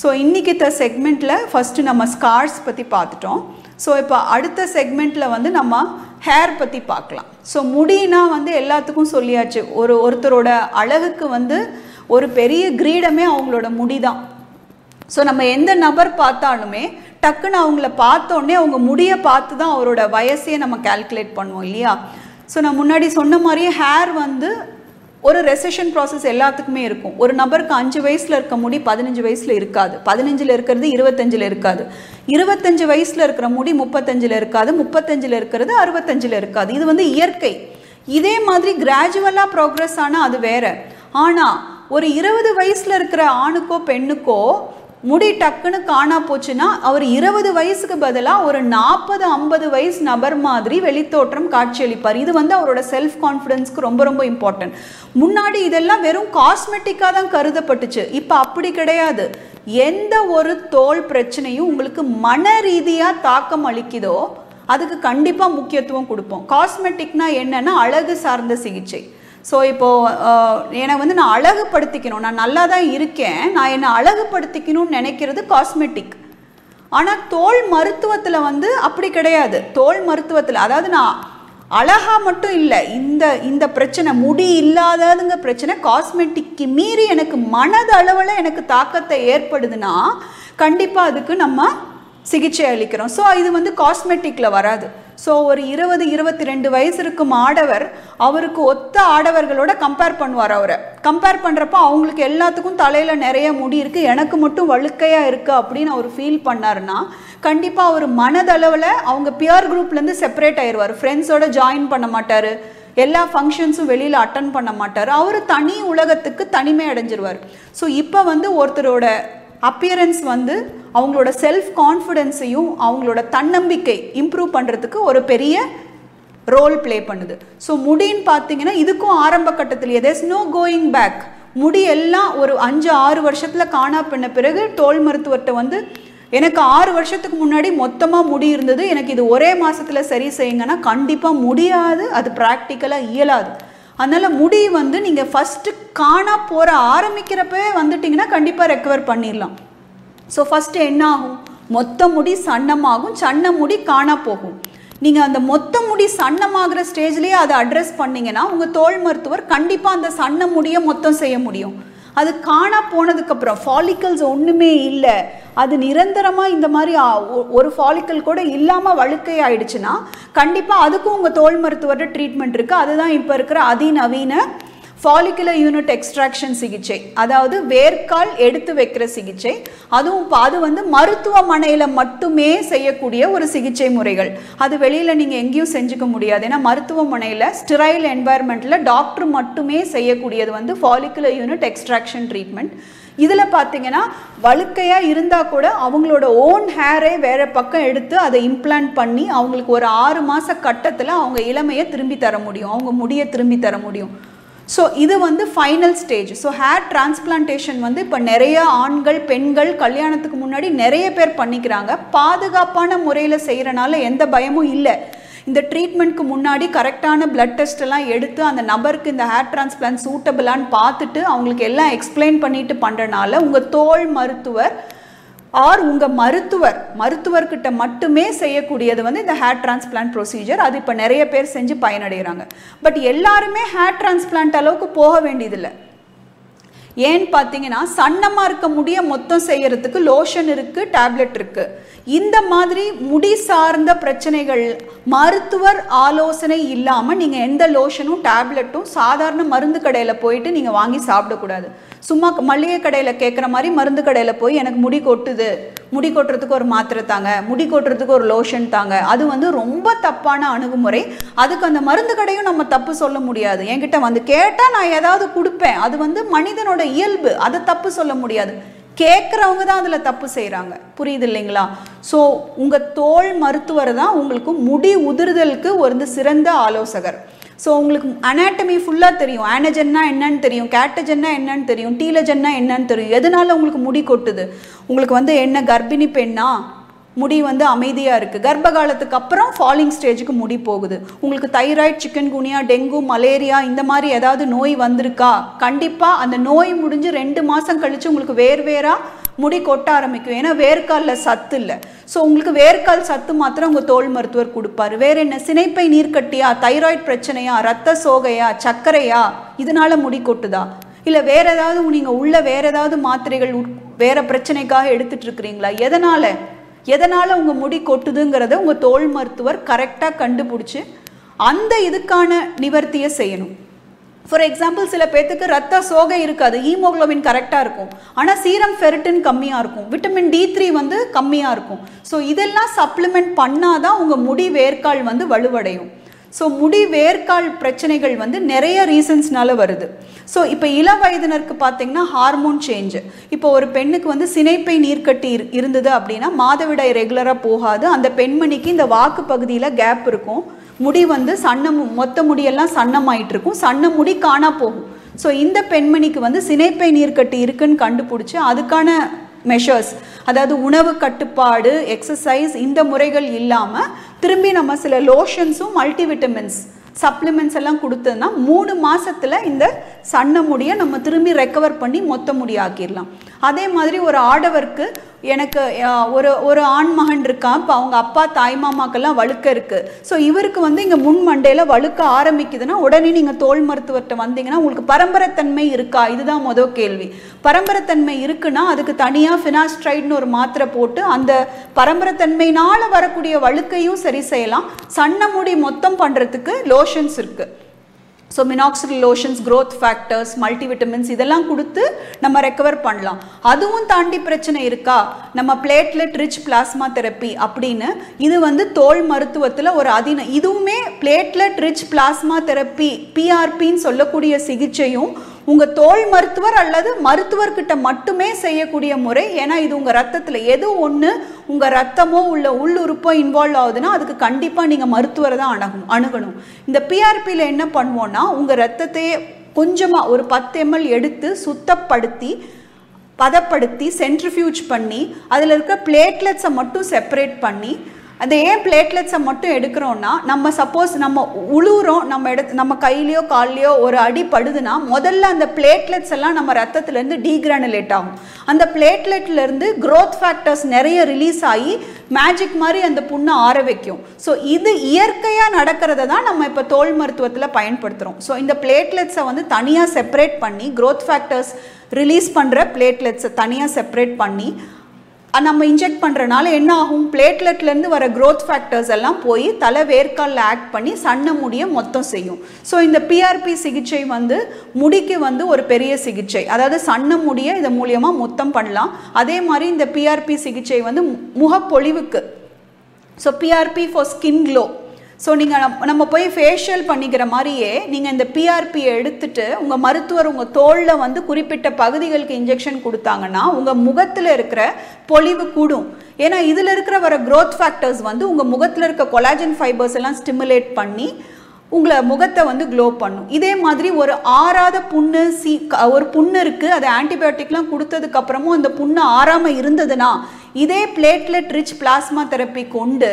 ஸோ இன்றைக்கி த செக்மெண்ட்டில் ஃபஸ்ட்டு நம்ம ஸ்கார்ஸ் பற்றி பார்த்துட்டோம். ஸோ இப்போ அடுத்த செக்மெண்ட்டில் வந்து நம்ம ஹேர் பற்றி பார்க்கலாம். ஸோ முடினா வந்து எல்லாத்துக்கும் சொல்லியாச்சு. ஒரு ஒருத்தரோட அழகுக்கு வந்து ஒரு பெரிய கிரீடமே அவங்களோட முடி தான் ஸோ நம்ம எந்த நபர் பார்த்தாலுமே டக்குன்னு அவங்கள பார்த்தோன்னே அவங்க முடியை பார்த்து தான் அவரோட வயசையே நம்ம கால்குலேட் பண்ணுவோம் இல்லையா? ஸோ நான் முன்னாடி சொன்ன மாதிரியே ஹேர் வந்து ஒரு ரெசஷன் ப்ராசஸ் எல்லாத்துக்குமே இருக்கும். ஒரு நபருக்கு அஞ்சு வயசில் இருக்க முடி பதினஞ்சு வயசில் இருக்காது. பதினஞ்சில் இருக்கிறது இருபத்தஞ்சில் இருக்காது. இருபத்தஞ்சு வயசில் இருக்கிற முடி முப்பத்தஞ்சில் இருக்காது. முப்பத்தஞ்சில் இருக்கிறது அறுபத்தஞ்சில் இருக்காது. இது வந்து இயற்கை. இதே மாதிரி கிராஜுவலாக ப்ரோக்ரஸ் ஆனால் அது வேற. ஆனால் ஒரு இருபது வயசில் இருக்கிற ஆணுக்கோ பெண்ணுக்கோ முடி டக்குன்னு காணா போச்சுன்னா அவர் இருபது வயசுக்கு பதிலாக ஒரு நாற்பது ஐம்பது வயசு நபர் மாதிரி வெளித்தோற்றம் காட்சியளிப்பார். இது வந்து அவரோட செல்ஃப் கான்ஃபிடென்ஸ்க்கு ரொம்ப ரொம்ப இம்பார்ட்டன்ட் முன்னாடி இதெல்லாம் வெறும் காஸ்மெட்டிக்காக தான் கருதப்பட்டுச்சு. இப்போ அப்படி கிடையாது. எந்த ஒரு தோல் பிரச்சனையும் உங்களுக்கு மன ரீதியாக தாக்கம் அளிக்குதோ அதுக்கு கண்டிப்பாக முக்கியத்துவம் கொடுப்போம். காஸ்மெட்டிக்னா என்னென்னா அழகு சார்ந்த சிகிச்சை. ஸோ இப்போது uh, என்னை வந்து நான் அழகுபடுத்திக்கணும். நான் நல்லா தான் இருக்கேன். நான் என்னை அழகுபடுத்திக்கணும்னு நினைக்கிறது காஸ்மெட்டிக் ஆனால் தோல் மருத்துவத்தில் வந்து அப்படி கிடையாது. தோல் மருத்துவத்தில் அதாவது நான் அழகாக மட்டும் இல்லை இந்த இந்த பிரச்சனை முடி இல்லாததுங்க பிரச்சனை காஸ்மெட்டிக்கு மீறி எனக்கு மனதளவில் எனக்கு தாக்கத்தை ஏற்படுதுன்னா கண்டிப்பாக அதுக்கு நம்ம சிகிச்சை அளிக்கிறோம். ஸோ இது வந்து காஸ்மெட்டிக்கில் வராது. ஸோ ஒரு இருபது இருபத்தி ரெண்டு வயசு இருக்கும் ஆடவர் அவருக்கு ஒத்த ஆடவர்களோட கம்பேர் பண்ணுவார் அவரை. கம்பேர் பண்ணுறப்போ அவங்களுக்கு எல்லாத்துக்கும் தலையில் நிறைய முடி இருக்குது எனக்கு மட்டும் வழுக்கையாக இருக்குது அப்படின்னு அவர் ஃபீல் பண்ணாருன்னா கண்டிப்பாக அவர் மனதளவில் அவங்க பியர் குரூப்லேருந்து செப்பரேட் ஆயிடுவார் ஃப்ரெண்ட்ஸோட ஜாயின் பண்ண மாட்டார். எல்லா ஃபங்க்ஷன்ஸும் வெளியில் அட்டன் பண்ண மாட்டார். அவர் தனி உலகத்துக்கு தனிமை அடைஞ்சிருவார். ஸோ இப்போ வந்து ஒருத்தரோட அப்பியரன்ஸ் வந்து அவங்களோட செல்ஃப் கான்ஃபிடென்ஸையும் அவங்களோட தன்னம்பிக்கை இம்ப்ரூவ் பண்ணுறதுக்கு ஒரு பெரிய ரோல் ப்ளே பண்ணுது. ஸோ முடின்னு பார்த்தீங்கன்னா இதுக்கும் ஆரம்ப கட்டத்தில் தேர்ஸ் நோ கோயிங் பேக் முடி எல்லாம் ஒரு அஞ்சு ஆறு வருஷத்தில் காணா பண்ண பிறகு தோல் மருத்துவர்கிட்ட வந்து எனக்கு ஆறு வருஷத்துக்கு முன்னாடி மொத்தமாக முடி இருந்தது எனக்கு இது ஒரே மாதத்தில் சரி செய்யுங்கன்னா கண்டிப்பாக முடியாது அது ப்ராக்டிக்கலாக இயலாது. அதனால் முடி வந்து நீங்கள் ஃபஸ்ட்டு காணா போகிற ஆரம்பிக்கிறப்பவே வந்துட்டிங்கன்னா கண்டிப்பாக ரெக்கவர் பண்ணிடலாம் ஸோ ஃபஸ்ட்டு என்ன ஆகும் மொத்த முடி சன்னமாகும். சன்ன முடி காணா போகும். நீங்கள் அந்த மொத்த முடி சன்னமாகிற ஸ்டேஜ்லேயே அதை அட்ரஸ் பண்ணிங்கன்னா உங்கள் தோல் மருத்துவர் கண்டிப்பாக அந்த சன்ன முடியை மொத்தம் செய்ய முடியும். அது காணா போனதுக்கப்புறம் ஃபாலிக்கல்ஸ் ஒன்றுமே இல்லை. அது நிரந்தரமாக இந்த மாதிரி ஒ- ஒரு ஃபாலிக்கல் கூட இல்லாமல் வழுக்கை ஆயிடுச்சுன்னா கண்டிப்பாக அதுக்கும் உங்கள் தோல் மருத்துவர்கிட்ட ட்ரீட்மெண்ட் இருக்குது அதுதான் இப்போ இருக்கிற அதிநவீன ஃபாலிகுலர் யூனிட் எக்ஸ்ட்ராக்ஷன் சிகிச்சை அதாவது வேர்க்கால் எடுத்து வைக்கிற சிகிச்சை அதுவும் இப்போ அது வந்து மருத்துவமனையில் மட்டுமே செய்யக்கூடிய ஒரு சிகிச்சை முறைகள். அது வெளியில் நீங்கள் எங்கேயும் செஞ்சுக்க முடியாது. ஏன்னா மருத்துவமனையில் ஸ்டிரைல் என்வாயர்மெண்ட்டில் டாக்டர் மட்டுமே செய்யக்கூடியது வந்து ஃபாலிகுலர் யூனிட் எக்ஸ்ட்ராக்ஷன் ட்ரீட்மெண்ட் இதில் பார்த்தீங்கன்னா வழுக்கையாக இருந்தால் கூட அவங்களோட ஓன் ஹேரை வேற பக்கம் எடுத்து அதை இம்ப்ளான்ட் பண்ணி அவங்களுக்கு ஒரு ஆறு மாத கட்டத்தில் அவங்க இளமையை திரும்பி தர முடியும். அவங்க முடியை திரும்பி தர முடியும். ஸோ இது வந்து final stage so hair transplantation வந்து இப்போ நிறைய ஆண்கள் பெண்கள் கல்யாணத்துக்கு முன்னாடி நிறைய பேர் பண்ணிக்கிறாங்க. பாதுகாப்பான முறையில் செய்கிறனால எந்த பயமும் இல்லை. இந்த ட்ரீட்மெண்ட்க்கு முன்னாடி கரெக்டான பிளட் டெஸ்ட்டெல்லாம் எடுத்து அந்த நபருக்கு இந்த ஹேர் டிரான்ஸ்பிளான்ட் சூட்டபிளான்னு பார்த்துட்டு அவங்களுக்கு எல்லாம் எக்ஸ்பிளைன் பண்ணிட்டு பண்ணுறனால உங்கள் தோல் மருத்துவர் ஆர் உங்கள் மருத்துவர் மருத்துவர்கிட்ட மட்டுமே செய்யக்கூடியது வந்து இந்த ஹேர் டிரான்ஸ்பிளான்ட் ப்ரொசீஜர் அது இப்போ நிறைய பேர் செஞ்சு பயனடைகிறாங்க பட் எல்லாருமே ஹேர் டிரான்ஸ்பிளான்ட் அளவுக்கு போக வேண்டியதில்லை. ஏன்னு பார்த்தீங்கன்னா சன்னமாக இருக்க முடிய மொத்தம் செய்யறதுக்கு லோஷன் இருக்குது டேப்லெட் இருக்குது இந்த மாதிரி முடி சார்ந்த பிரச்சனைகள் மருத்துவர் ஆலோசனை இல்லாமல் நீங்கள் எந்த லோஷனும் டேப்லெட்டும் சாதாரண மருந்து கடையில் போயிட்டு நீங்கள் வாங்கி சாப்பிடக்கூடாது. சும்மா மளிகை கடையில் கேட்குற மாதிரி மருந்து கடையில் போய் எனக்கு முடி கொட்டுது. முடி கொட்டுறதுக்கு ஒரு மாத்திரை தாங்க முடி கொட்டுறதுக்கு ஒரு லோஷன் தாங்க. அது வந்து ரொம்ப தப்பான அணுகுமுறை. அதுக்கு அந்த மருந்து கடையும் நம்ம தப்பு சொல்ல முடியாது. என்கிட்ட வந்து கேட்டால் நான் ஏதாவது கொடுப்பேன். அது வந்து மனிதனோட இயல்பு. அதை தப்பு சொல்ல முடியாது. கேட்குறவங்க தான் அதில் தப்பு செய்கிறாங்க புரியுது இல்லைங்களா? ஸோ உங்கள் தோல் மருத்துவர் தான் உங்களுக்கு முடி உதிர்தலுக்கு ஒரு சிறந்த ஆலோசகர். ஸோ உங்களுக்கு அனாட்டமி ஃபுல்லாக தெரியும். ஆனஜன்னா என்னன்னு தெரியும். கேட்டஜன்னா என்னன்னு தெரியும். டீலஜன்னா என்னன்னு தெரியும். எதனால உங்களுக்கு முடி கொட்டுது? உங்களுக்கு வந்து என்ன கர்ப்பிணி பெண்ணா? முடி வந்து அமைதியாக இருக்குது கர்ப்ப காலத்துக்கு அப்புறம் ஃபாலிங் ஸ்டேஜுக்கு முடி போகுது. உங்களுக்கு thyroid chikungunya dengue malaria இந்த மாதிரி ஏதாவது நோய் வந்திருக்கா? கண்டிப்பாக அந்த நோய் முடிஞ்சு ரெண்டு மாதம் கழித்து உங்களுக்கு வேர் வேறாக முடி கொட்ட ஆரம்பிக்கும். ஏன்னா வேர்க்காலில் சத்து இல்லை. ஸோ உங்களுக்கு வேர்க்கால் சத்து மாத்திரம் உங்கள் தோல் மருத்துவர் கொடுப்பாரு. வேற என்ன? சினைப்பை நீர்க்கட்டியா? தைராய்டு பிரச்சனையா? ரத்த சோகையா? சர்க்கரையா? இதனால முடி கொட்டுதா? இல்லை வேற ஏதாவது நீங்கள் உள்ள வேற ஏதாவது மாத்திரைகள் உட்- வேற பிரச்சனைக்காக எடுத்துட்டு இருக்கிறீங்களா? எதனால? எதனால உங்கள் முடி கொட்டுதுங்கிறத உங்கள் தோல் மருத்துவர் கரெக்டாக கண்டுபிடிச்சி அந்த இதுக்கான நிவர்த்தியை செய்யணும். ஃபார் எக்ஸாம்பிள் சில பேர்த்துக்கு ரத்த சோகை இருக்காது ஹீமோக்ளோபின் கரெக்டாக இருக்கும். ஆனால் சீரம் ஃபெரிட்டின் கம்மியாக இருக்கும். விட்டமின் டி த்ரீ வந்து கம்மியாக இருக்கும். ஸோ இதெல்லாம் சப்ளிமெண்ட் பண்ணாதான் உங்கள் முடி வேர்க்கால் வந்து வலுவடையும். ஸோ முடி வேர்க்கால் பிரச்சனைகள் வந்து நிறைய ரீசன்ஸ்னால வருது. ஸோ இப்போ இள வயதினருக்கு பார்த்தீங்கன்னா ஹார்மோன் சேஞ்சு இப்போ ஒரு பெண்ணுக்கு வந்து சினைப்பை நீர்க்கட்டி இரு- இருந்தது அப்படின்னா மாதவிடாய் ரெகுலராக போகாது. அந்த பெண்மணிக்கு இந்த வாக்கு பகுதியில் கேப் இருக்கும். முடி வந்து சன்னம் மொத்த முடியெல்லாம் சன்னமாயிட்டு இருக்கும் சன்ன முடி காணா போகும். ஸோ இந்த பெண்மணிக்கு வந்து சினைப்பை நீர்க்கட்டி இருக்குன்னு கண்டுபிடிச்சி அதுக்கான மெஷர்ஸ் அதாவது உணவு கட்டுப்பாடு எக்ஸசைஸ் இந்த முறைகள் இல்லாமல் திரும்பி நம்ம சில லோஷன்ஸும் மல்டிவிட்டமின்ஸ் சப்ளிமெண்ட்ஸ் எல்லாம் கொடுத்ததுன்னா மூணு மாசத்துல இந்த சன்ன முடியை நம்ம திரும்பி ரெக்கவர் பண்ணி மொத்த முடியாக்கிடலாம். அதே மாதிரி ஒரு ஆடவருக்கு எனக்கு ஒரு ஒரு ஆண் மகன் இருக்கான் இப்போ அவங்க அப்பா தாய் மாமாக்கெல்லாம் வழுக்க இருக்குது ஸோ இவருக்கு வந்து இங்கே முன் மண்டையில் வழுக்க ஆரம்பிக்குதுன்னா உடனே நீங்கள் தோல் மருத்துவர்கிட்ட வந்தீங்கன்னா உங்களுக்கு பரம்பரைத்தன்மை இருக்கா? இதுதான் முதல் கேள்வி. பரம்பரைத்தன்மை இருக்குன்னா அதுக்கு தனியாக ஃபினாஸ்ட்ரைட்னு ஒரு மாத்திரை போட்டு அந்த பரம்பரைத்தன்மையினால் வரக்கூடிய வழுக்கையும் சரி செய்யலாம். சன்ன முடி மொத்தம் பண்ணுறதுக்கு லோஷன்ஸ் இருக்குது so minoxidil lotions growth factors multivitamins இதெல்லாம் கொடுத்து நம்ம ரெக்கவர் பண்ணலாம். அதுவும் தாண்டி பிரச்சனை இருக்கா? நம்ம பிளேட்லெட் ரிச் பிளாஸ்மா தெரப்பி அப்படின்னு இது வந்து தோல் மருத்துவத்தில் ஒரு அதின இதுவுமே பிளேட்லெட் ரிச் பிளாஸ்மா தெரப்பி பிஆர்பின்னு சொல்லக்கூடிய சிகிச்சையும் உங்கள் தோல் மருத்துவர் அல்லது மருத்துவர்கிட்ட மட்டுமே செய்யக்கூடிய முறை ஏன்னா இது உங்கள் ரத்தத்தில் எது ஒன்று உங்கள் ரத்தமோ உள்ள உள்ளுறுப்போ இன்வால்வ் ஆகுதுன்னா அதுக்கு கண்டிப்பாக நீங்கள் மருத்துவரை தான் அணுகும் அணுகணும். இந்த பிஆர்பியில் என்ன பண்ணுவோன்னா உங்கள் ரத்தத்தையே கொஞ்சமாக ஒரு பத்து எம்எல் எடுத்து சுத்தப்படுத்தி பதப்படுத்தி சென்ட்ரிஃபியூஜ் பண்ணி அதில் இருக்க பிளேட்லெட்ஸை மட்டும் செப்பரேட் பண்ணி அந்த ஏன் பிளேட்லெட்ஸை மட்டும் எடுக்கிறோம்னா நம்ம சப்போஸ் நம்ம உழுவுறோம் நம்ம எடுத்து நம்ம கையிலையோ கால்லையோ ஒரு அடி படுதுன்னா முதல்ல அந்த பிளேட்லெட்ஸ் எல்லாம் நம்ம ரத்தத்துலேருந்து டீக்ரானுலேட் ஆகும். அந்த பிளேட்லெட்லேருந்து க்ரோத் ஃபேக்டர்ஸ் நிறைய ரிலீஸ் ஆகி மேஜிக் மாதிரி அந்த புண்ணை ஆற வைக்கும். ஸோ இது இயற்கையாக நடக்கிறத தான் நம்ம இப்போ தோல் மருத்துவத்தில் பயன்படுத்துகிறோம் ஸோ இந்த பிளேட்லெட்ஸை வந்து தனியாக செப்பரேட் பண்ணி க்ரோத் ஃபேக்டர்ஸ் ரிலீஸ் பண்ணுற பிளேட்லெட்ஸை தனியாக செப்பரேட் பண்ணி நம்ம இன்ஜெக்ட் பண்ணுறனால என்ன ஆகும் பிளேட்லெட்லேருந்து வர க்ரோத் ஃபேக்டர்ஸ் எல்லாம் போய் தலை வேர்க்காலில் ஆக்ட் பண்ணி சன்ன முடிய மொத்தம் செய்யும். ஸோ இந்த பிஆர்பி சிகிச்சை வந்து முடிக்கு வந்து ஒரு பெரிய சிகிச்சை. அதாவது சன்ன முடிய இது மூலியமாக மொத்தம் பண்ணலாம். அதே மாதிரி இந்த பிஆர்பி சிகிச்சை வந்து முகப்பொழிவுக்கு. So PRP for skin glow so நீங்கள் நம்ம போய் ஃபேஷியல் பண்ணிக்கிற மாதிரியே நீங்கள் இந்த பிஆர்பியை எடுத்துட்டு உங்கள் மருத்துவர் உங்கள் தோளில் வந்து குறிப்பிட்ட பகுதிகளுக்கு இன்ஜெக்ஷன் கொடுத்தாங்கன்னா உங்கள் முகத்தில் இருக்கிற பொலிவு கூடும். ஏன்னா இதில் இருக்கிற வர க்ரோத் ஃபேக்டர்ஸ் வந்து உங்கள் முகத்தில் இருக்க கொலாஜன் ஃபைபர்ஸ் எல்லாம் ஸ்டிமுலேட் பண்ணி உங்களை முகத்தை வந்து க்ளோ பண்ணும். இதே மாதிரி ஒரு ஆறாத புண்ணு சி க- ஒரு புண்ணு இருக்குது அது ஆன்டிபயோட்டிக்லாம் கொடுத்ததுக்கப்புறமும் அந்த புண்ணு ஆறாமல் இருந்ததுன்னா இதே பிளேட்லெட் ரிச் பிளாஸ்மா தெரப்பி கொண்டு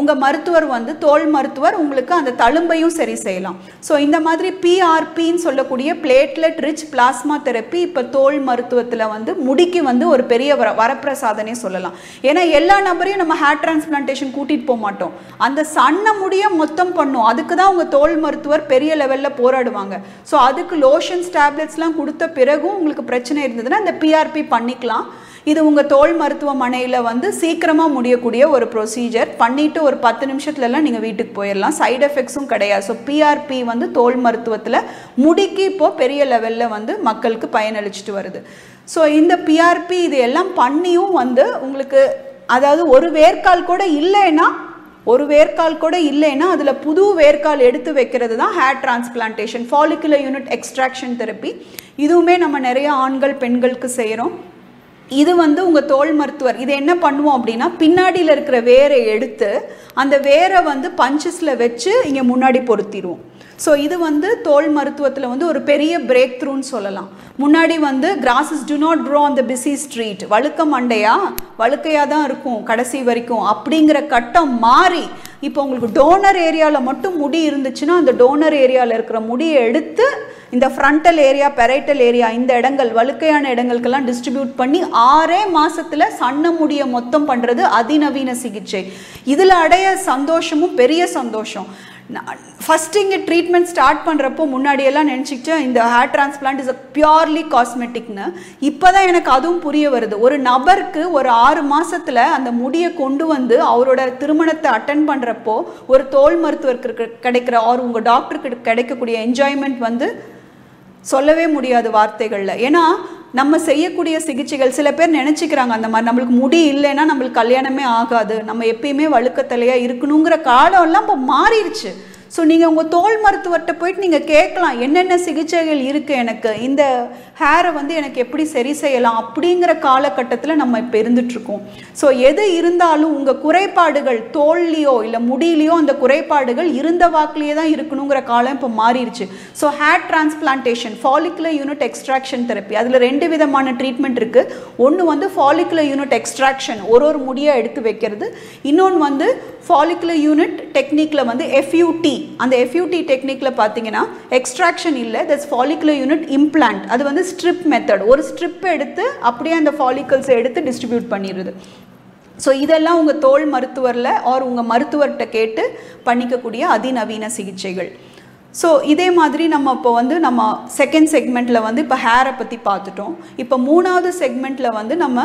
உங்கள் மருத்துவர் வந்து தோல் மருத்துவர் உங்களுக்கு அந்த தழும்பையும் சரி செய்யலாம். ஸோ இந்த மாதிரி பிஆர்பின்னு சொல்லக்கூடிய பிளேட்லெட் ரிச் பிளாஸ்மா தெரப்பி இப்போ தோல் மருத்துவத்தில் வந்து முடிக்கு வந்து ஒரு பெரிய வர வரப்பிரசாதனே சொல்லலாம். ஏன்னா எல்லா நபரையும் நம்ம ஹேர் டிரான்ஸ்பிளான்டேஷன் கூட்டிகிட்டு போக மாட்டோம். அந்த சன்ன முடிய மொத்தம் பண்ணும். அதுக்கு தான் உங்கள் தோல் மருத்துவர் பெரிய லெவலில் போராடுவாங்க. ஸோ அதுக்கு லோஷன்ஸ் டேப்லெட்ஸ்லாம் கொடுத்த பிறகும் உங்களுக்கு பிரச்சனை இருந்ததுன்னா இந்த பிஆர்பி பண்ணிக்கலாம். இது உங்கள் தோல் மருத்துவமனையில் வந்து சீக்கிரமாக முடியக்கூடிய ஒரு ப்ரொசீஜர் பண்ணிவிட்டு ஒரு பத்து நிமிஷத்துலலாம் நீங்கள் வீட்டுக்கு போயிடலாம் சைடு எஃபெக்ட்ஸும் கிடையாது. ஸோ பிஆர்பி வந்து தோல் மருத்துவத்தில் முடிக்கு இப்போது பெரிய லெவலில் வந்து மக்களுக்கு பயனளிச்சிட்டு வருது. ஸோ இந்த பிஆர்பி இது எல்லாம் பண்ணியும் வந்து உங்களுக்கு அதாவது ஒரு வேர்க்கால் கூட இல்லைன்னா ஒரு வேர்க்கால் கூட இல்லைன்னா அதில் புது வேர்க்கால் எடுத்து வைக்கிறது தான் hair transplantation follicular unit extraction therapy இதுவுமே நம்ம நிறைய ஆண்கள் பெண்களுக்கு செய்கிறோம் இது வந்து உங்கள் தோல் மருத்துவர். இது என்ன பண்ணுவோம் அப்படின்னா பின்னாடியில் இருக்கிற வேரை எடுத்து அந்த வேரை வந்து பஞ்சஸில் வச்சு இங்கே முன்னாடி பொருத்திடுவோம் ஸோ இது வந்து தோல் மருத்துவத்தில் வந்து ஒரு பெரிய பிரேக் த்ரூன்னு சொல்லலாம். முன்னாடி வந்து கிராசஸ் டு நாட் க்ரோ அந்த த பிஸி ஸ்ட்ரீட் வழுக்க மண்டையா? வழுக்கையாக தான் இருக்கும் கடைசி வரைக்கும். அப்படிங்கிற கட்டம் மாறி இப்போ உங்களுக்கு டோனர் ஏரியாவில் மட்டும் முடி இருந்துச்சுன்னா அந்த டோனர் ஏரியாவில் இருக்கிற முடியை எடுத்து இந்த ஃப்ரண்டல் ஏரியா பெரைட்டல் ஏரியா இந்த இடங்கள் வழுக்கையான இடங்களுக்கெல்லாம் டிஸ்ட்ரிபியூட் பண்ணி ஆறே மாதத்தில் சன்ன முடிய மொத்தம் பண்ணுறது அதிநவீன சிகிச்சை. இதில் அடைய சந்தோஷமும் பெரிய சந்தோஷம். ஃபஸ்ட்டு இங்கே ட்ரீட்மெண்ட் ஸ்டார்ட் பண்ணுறப்போ முன்னாடியெல்லாம் நினச்சிக்கிட்டு இந்த hair transplant is a purely காஸ்மெட்டிக்னு இப்போ தான் எனக்கு அதுவும் புரிய வருது. ஒரு நபருக்கு ஒரு ஆறு மாதத்தில் அந்த முடியை கொண்டு வந்து அவரோட திருமணத்தை அட்டன் பண்ணுறப்போ ஒரு தோல் மருத்துவருக்கு கிடைக்கிற ஆர் உங்கள் டாக்டருக்கு கிடைக்கக்கூடிய என்ஜாய்மெண்ட் வந்து சொல்லவே முடியாது வார்த்தைகளில். ஏன்னா நம்ம செய்யக்கூடிய சிகிச்சைகள் சில பேர் நினச்சிக்கிறாங்க அந்த மாதிரி நம்மளுக்கு முடி இல்லைன்னா நம்மளுக்கு கல்யாணமே ஆகாது நம்ம எப்பயுமே வழுக்கத்தலையாக இருக்கணுங்கிற காலம்லாம் இப்போ மாறிடுச்சு ஸோ நீங்கள் உங்கள் தோல் மருத்துவர்கிட்ட போயிட்டு நீங்கள் கேட்கலாம் என்னென்ன சிகிச்சைகள் இருக்குது எனக்கு? இந்த ஹேரை வந்து எனக்கு எப்படி சரி செய்யலாம் அப்படிங்கிற காலகட்டத்தில் நம்ம இப்போ இருந்துகிட்ருக்கோம் ஸோ எது இருந்தாலும் உங்கள் குறைபாடுகள் தோல்லையோ இல்லை முடியிலையோ அந்த குறைபாடுகள் இருந்த வாக்குலேயே தான் இருக்கணுங்கிற காலம் இப்போ மாறிடுச்சு so hair transplantation follicular unit extraction therapy அதில் ரெண்டு விதமான ட்ரீட்மெண்ட் இருக்குது ஒன்று வந்து ஃபாலிகுலர் யூனிட் எக்ஸ்ட்ராக்ஷன் ஒரு ஒரு முடியாக எடுத்து வைக்கிறது. இன்னொன்று வந்து ஃபாலிகுலர் யூனிட் டெக்னிக்கில் வந்து எஃப்யூடி அந்த எஃப்யூடி டெக்னிக்கில் பார்த்தீங்கன்னா எக்ஸ்ட்ராக்ஷன் இல்லை தட்ஸ் ஃபாலிகுலர் யூனிட் இம்ப்ளான்ட் அது வந்து ஸ்ட்ரிப் மெத்தட் ஒரு ஸ்ட்ரிப் எடுத்து அப்படியே அந்த ஃபாலிக்கல்ஸை எடுத்து டிஸ்ட்ரிபியூட் பண்ணிடுது ஸோ இதெல்லாம் உங்கள் தோல் மருத்துவரில் ஆர் உங்கள் மருத்துவர்கிட்ட கேட்டு பண்ணிக்கக்கூடிய அதிநவீன சிகிச்சைகள். ஸோ இதே மாதிரி நம்ம இப்போ வந்து நம்ம செகண்ட் செக்மெண்ட்டில் வந்து இப்போ ஹேரை பற்றி பார்த்துட்டோம். இப்போ மூணாவது செக்மெண்ட்டில் வந்து நம்ம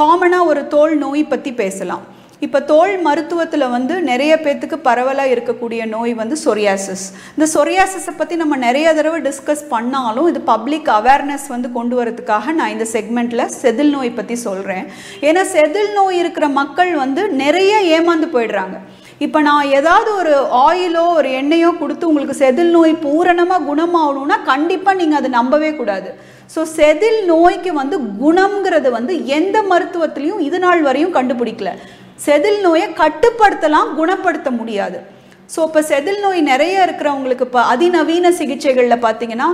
காமனாக ஒரு தோல் நோய் பற்றி பேசலாம். இப்போ தோல் மருத்துவத்தில் வந்து நிறைய பேர்த்துக்கு பரவலாக இருக்கக்கூடிய நோய் வந்து சொரியாசிஸ் இந்த சொரியாசிஸை பற்றி நம்ம நிறைய தடவை டிஸ்கஸ் பண்ணாலும் இது பப்ளிக் அவேர்னஸ் வந்து கொண்டு வரதுக்காக நான் இந்த செக்மெண்ட்டில் செதில் நோய் பற்றி சொல்கிறேன் ஏன்னா செதில் நோய் இருக்கிற மக்கள் வந்து நிறைய ஏமாந்து போயிடுறாங்க. இப்போ நான் ஏதாவது ஒரு ஆயிலோ ஒரு எண்ணெயோ கொடுத்து உங்களுக்கு செதில் நோய் பூரணமாக குணமாகணும்னா கண்டிப்பாக நீங்கள் அதை நம்பவே கூடாது. ஸோ செதில் நோய்க்கு வந்து குணம்ங்கிறது வந்து எந்த மருத்துவத்திலையும் இது நாள் வரையும் கண்டுபிடிக்கல. செதில் நோயை கட்டுப்படுத்தலாம் குணப்படுத்த முடியாது. ஸோ இப்போ செதில் நோய் நிறைய இருக்கிறவங்களுக்கு இப்போ அதிநவீன சிகிச்சைகளில் பார்த்தீங்கன்னா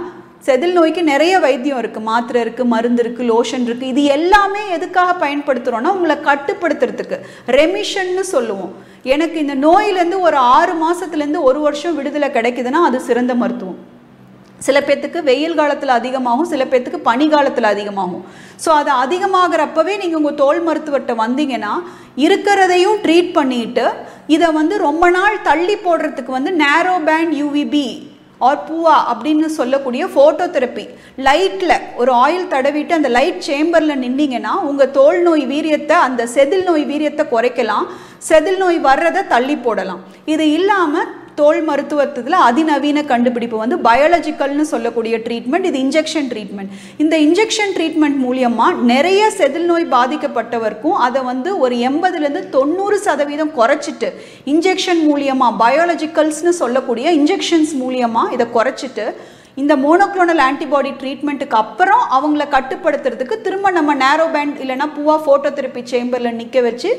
செதில் நோய்க்கு நிறைய வைத்தியம் இருக்குது மாத்திரை இருக்குது மருந்து இருக்குது லோஷன் இருக்குது இது எல்லாமே எதுக்காக பயன்படுத்துகிறோன்னா உங்களை கட்டுப்படுத்துறதுக்கு. ரெமிஷன்னு சொல்லுவோம். எனக்கு இந்த நோயிலேருந்து ஒரு ஆறு மாதத்துலேருந்து ஒரு வருஷம் விடுதலை கிடைக்குதுன்னா அது சிறந்த மருத்துவம். சில பேர்த்துக்கு வெயில் காலத்தில் அதிகமாகும் சில பேர்த்துக்கு பனி காலத்தில் அதிகமாகும். ஸோ அது அதிகமாகிறப்பவே நீங்கள் உங்கள் தோல் மருத்துவர்கிட்ட வந்தீங்கன்னா இருக்கிறதையும் ட்ரீட் பண்ணிட்டு இதை வந்து ரொம்ப நாள் தள்ளி போடுறதுக்கு வந்து நேரோ பேண்ட் யூவிபி ஆர் பூவா அப்படின்னு சொல்லக்கூடிய ஃபோட்டோ தெரப்பி லைட்டில் ஒரு ஆயில் தடவிட்டு அந்த லைட் சேம்பரில் நின்னீங்கன்னா உங்கள் தோல் நோய் வீரியத்தை அந்த செதில் நோய் வீரியத்தை குறைக்கலாம். செதில் நோய் வர்றதை தள்ளி போடலாம். இது இல்லாமல் தோல் மருத்துவத்தில் அதிநவீன கண்டுபிடிப்பு வந்து பயாலஜிக்கல்னு சொல்லக்கூடிய ட்ரீட்மெண்ட் இது இன்ஜெக்ஷன் ட்ரீட்மெண்ட் இந்த இன்ஜெக்ஷன் ட்ரீட்மெண்ட் மூலியமாக நிறைய செதில் நோய் பாதிக்கப்பட்டவருக்கும் அதை வந்து ஒரு எண்பதுலேருந்து தொண்ணூறு சதவீதம் குறைச்சிட்டு இன்ஜெக்ஷன் மூலியமாக பயாலஜிக்கல்ஸ்னு சொல்லக்கூடிய இன்ஜெக்ஷன்ஸ் மூலியமாக இதை குறைச்சிட்டு இந்த மோனோக்ளோனல் ஆன்டிபாடி ட்ரீட்மெண்ட்டுக்கு அப்புறம் அவங்கள கட்டுப்படுத்துறதுக்கு திரும்ப நம்ம நேரோ பேண்ட் இல்லைனா பூவா ஃபோட்டோ தெரப்பி சேம்பரில் நிற்க வச்சு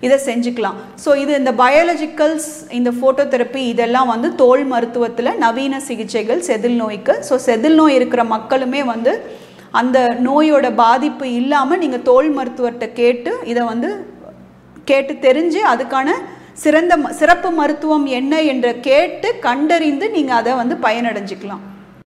இதை செஞ்சுக்கலாம். ஸோ இது இந்த பயாலஜிக்கல்ஸ் இந்த ஃபோட்டோ தெரப்பி இதெல்லாம் வந்து தோல் மருத்துவத்தில் நவீன சிகிச்சைகள் செதில் நோய்க்கு. ஸோ செதில் நோய் இருக்கிற மக்களுமே வந்து அந்த நோயோட பாதிப்பு இல்லாமல் நீங்கள் தோல் மருத்துவர்கிட்ட கேட்டு இதை வந்து கேட்டு தெரிஞ்சு அதுக்கான சிறந்த ம- சிறப்பு மருத்துவம் என்ன என்ற கேட்டு கண்டறிந்து நீங்கள் அதை வந்து பயனடைஞ்சுக்கலாம்.